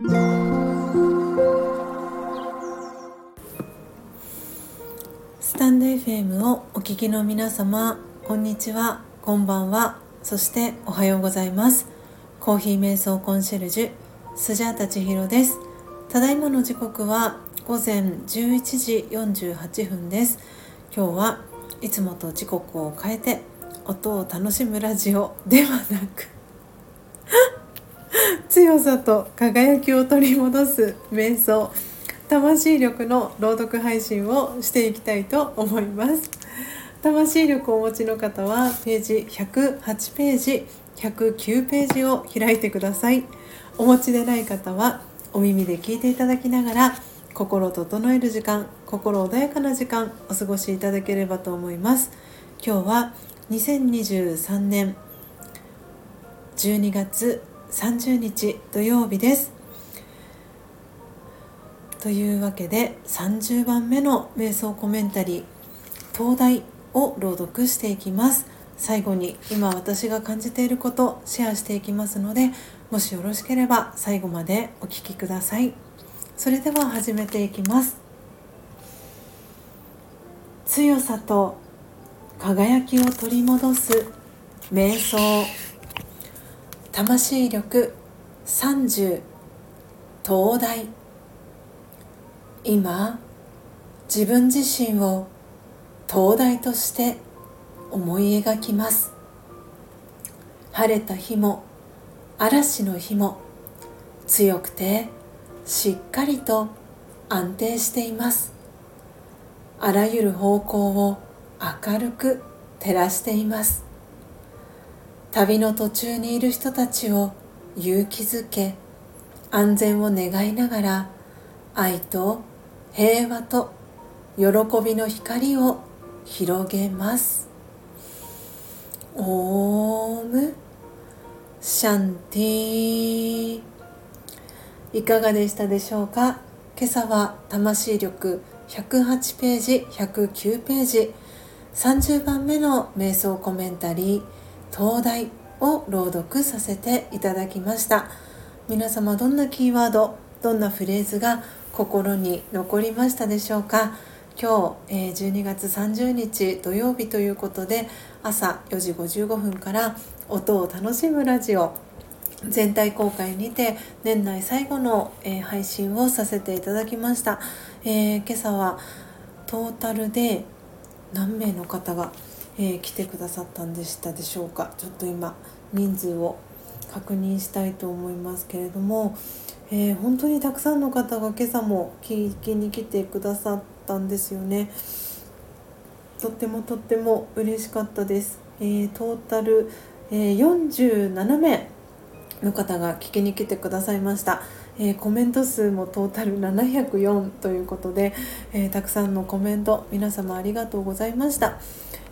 スタンド FM をお聞きの皆様こんにちはこんばんはそしておはようございます。コーヒー瞑想コンシェルジュスジャータ千尋です。ただいまの時刻は午前11時48分です。今日はいつもと時刻を変えて音を楽しむラジオではなく強さと輝きを取り戻す瞑想。魂力の朗読配信をしていきたいと思います。魂力をお持ちの方はページ108ページ109ページを開いてください。お持ちでない方はお耳で聞いていただきながら心整える時間心穏やかな時間お過ごしいただければと思います。今日は2023年12月30日土曜日です。というわけで30番目の瞑想コメンタリー東大を朗読していきます。最後に今私が感じていることシェアしていきますのでもしよろしければ最後までお聴きください。それでは始めていきます。強さと輝きを取り戻す瞑想。魂力30東大。今自分自身を東大として思い描きます。晴れた日も嵐の日も強くてしっかりと安定しています。あらゆる方向を明るく照らしています。旅の途中にいる人たちを勇気づけ安全を願いながら愛と平和と喜びの光を広げます。オーム。シャンティいかがでしたでしょうか？今朝は魂力108ページ109ページ30番目の瞑想コメンタリー「東大」を朗読させていただきました。皆様どんなキーワードどんなフレーズが心に残りましたでしょうか？今日、え12月30日土曜日ということで朝4時55分から音を楽しむラジオ全体公開にて年内最後の、え配信をさせていただきました、えー、今朝はトータルで何名の方が、えー、来てくださったんでしたでしょうか。ちょっと今人数を確認したいと思いますけれども、えー、本当にたくさんの方が今朝も聞きに来てくださったんですよね。とってもとっても嬉しかったです、えー、トータル、え47名の方が聞きに来てくださいました。えー、コメント数もトータル704ということで、えー、たくさんのコメント皆様ありがとうございました、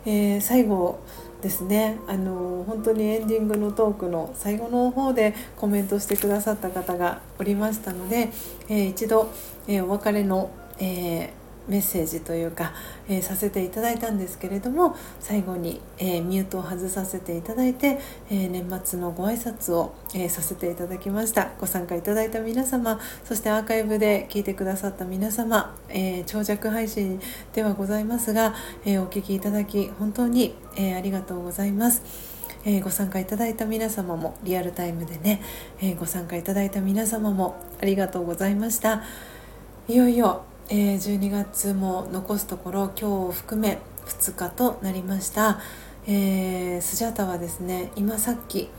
えー、最後ですね。あの本当にエンディングのトークの最後の方でコメントしてくださった方がおりましたので、え一度、えお別れの、えメッセージというか、えー、させていただいたんですけれども最後に、えー、ミュートを外させていただいて、えー、年末のご挨拶を、えさせていただきましたご参加いただいた皆様そしてアーカイブで聞いてくださった皆様、え長尺配信ではございますが、えお聴きいただき本当に、えありがとうございます。えー、ご参加いただいた皆様もリアルタイムでね、えー、ご参加いただいた皆様もありがとうございましたいよいよえー、12月も残すところ今日を含め2日となりました、えー、スジャタはですね今さっき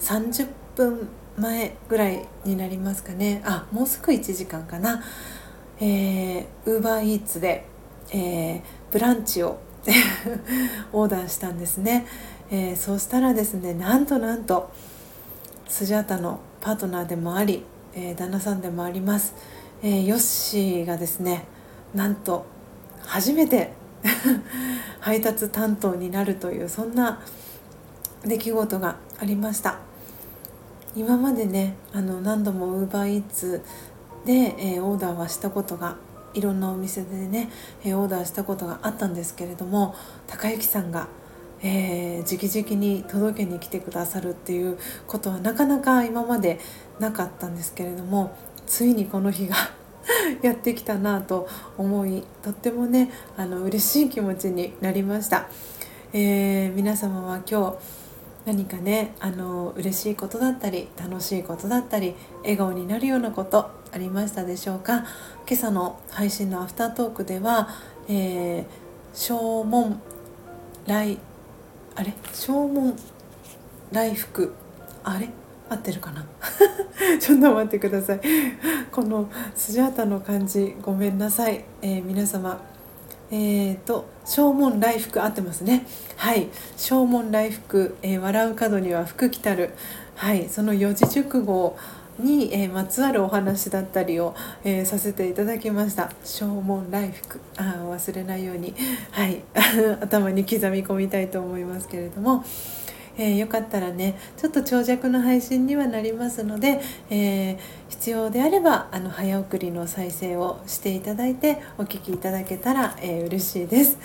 30分前ぐらいになりますかね。あもうすぐ1時間かな。ウーバーイーツで、えー、ブランチを オーダーしたんですね、えー、そうしたらですねなんとなんとスジャータのパートナーでもあり、えー、旦那さんでもあります。えー、ヨッシーがですねなんと初めて 配達担当になるというそんな出来事がありました。今までねあの何度もウーバーイーツで、えー、オーダーはしたことがいろんなお店でね、えー、オーダーしたことがあったんですけれども高之さんが、えー、直々に届けに来てくださるっていうことはなかなか今までなかったんですけれどもついにこの日が やってきたなと思いとってもねあの嬉しい気持ちになりました、えー、皆様は今日何かねあの嬉しいことだったり楽しいことだったり笑顔になるようなことありましたでしょうか？今朝の配信のアフタートークでは、えー、正門来あれ？正門来福。あれ？合ってるかな？ちょっと待ってください。このスジャータの漢字ごめんなさい、えー、皆様。えーと、正門来福合ってますね。はい。正門来福、えー、笑う角には福来たる。はい。その四字熟語に、えー、まつわるお話だったりを、えー、させていただきました。正門来福。あ忘れないように。はい。頭に刻み込みたいと思いますけれども。えー、よかったらねちょっと長尺の配信にはなりますので、えー、必要であればあの早送りの再生をしていただいてお聴きいただけたら、えー、嬉しいです。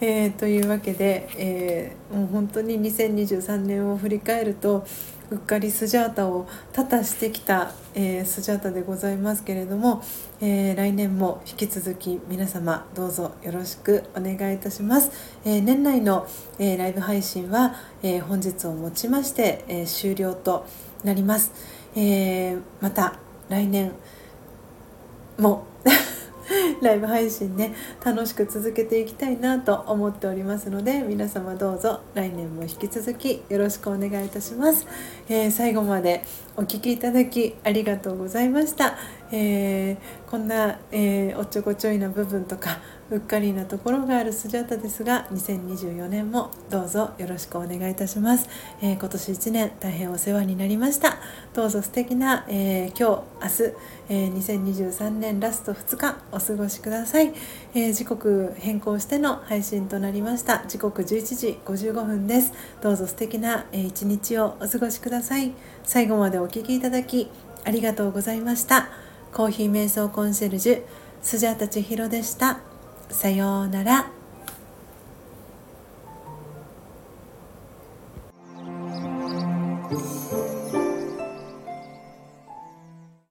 えー、というわけで、えー、もう本当に2023年を振り返るとうっかりスジャータを多々してきた、えー、スジャータでございますけれども、えー、来年も引き続き皆様どうぞよろしくお願いいたします、えー、年内の、えライブ配信は、え本日をもちまして、え終了となります、えまた来年も ライブ配信ね楽しく続けていきたいなと思っておりますので皆様どうぞ来年も引き続きよろしくお願いいたします、えー、最後までお聴きいただきありがとうございました、えー、こんな、えー、おっちょこちょいな部分とかうっかりなところがあるスジャータですが2024年もどうぞよろしくお願いいたします、えー、今年1年大変お世話になりました。どうぞ素敵な、え、今日明日、えー、2023年ラスト2日お過ごしください、え時刻変更しての配信となりました。時刻11時55分です。どうぞ素敵な、えー、一日をお過ごしください。最後までお聴きいただきありがとうございましたコーヒー瞑想コンシェルジュスジャータ千尋でした。さようなら。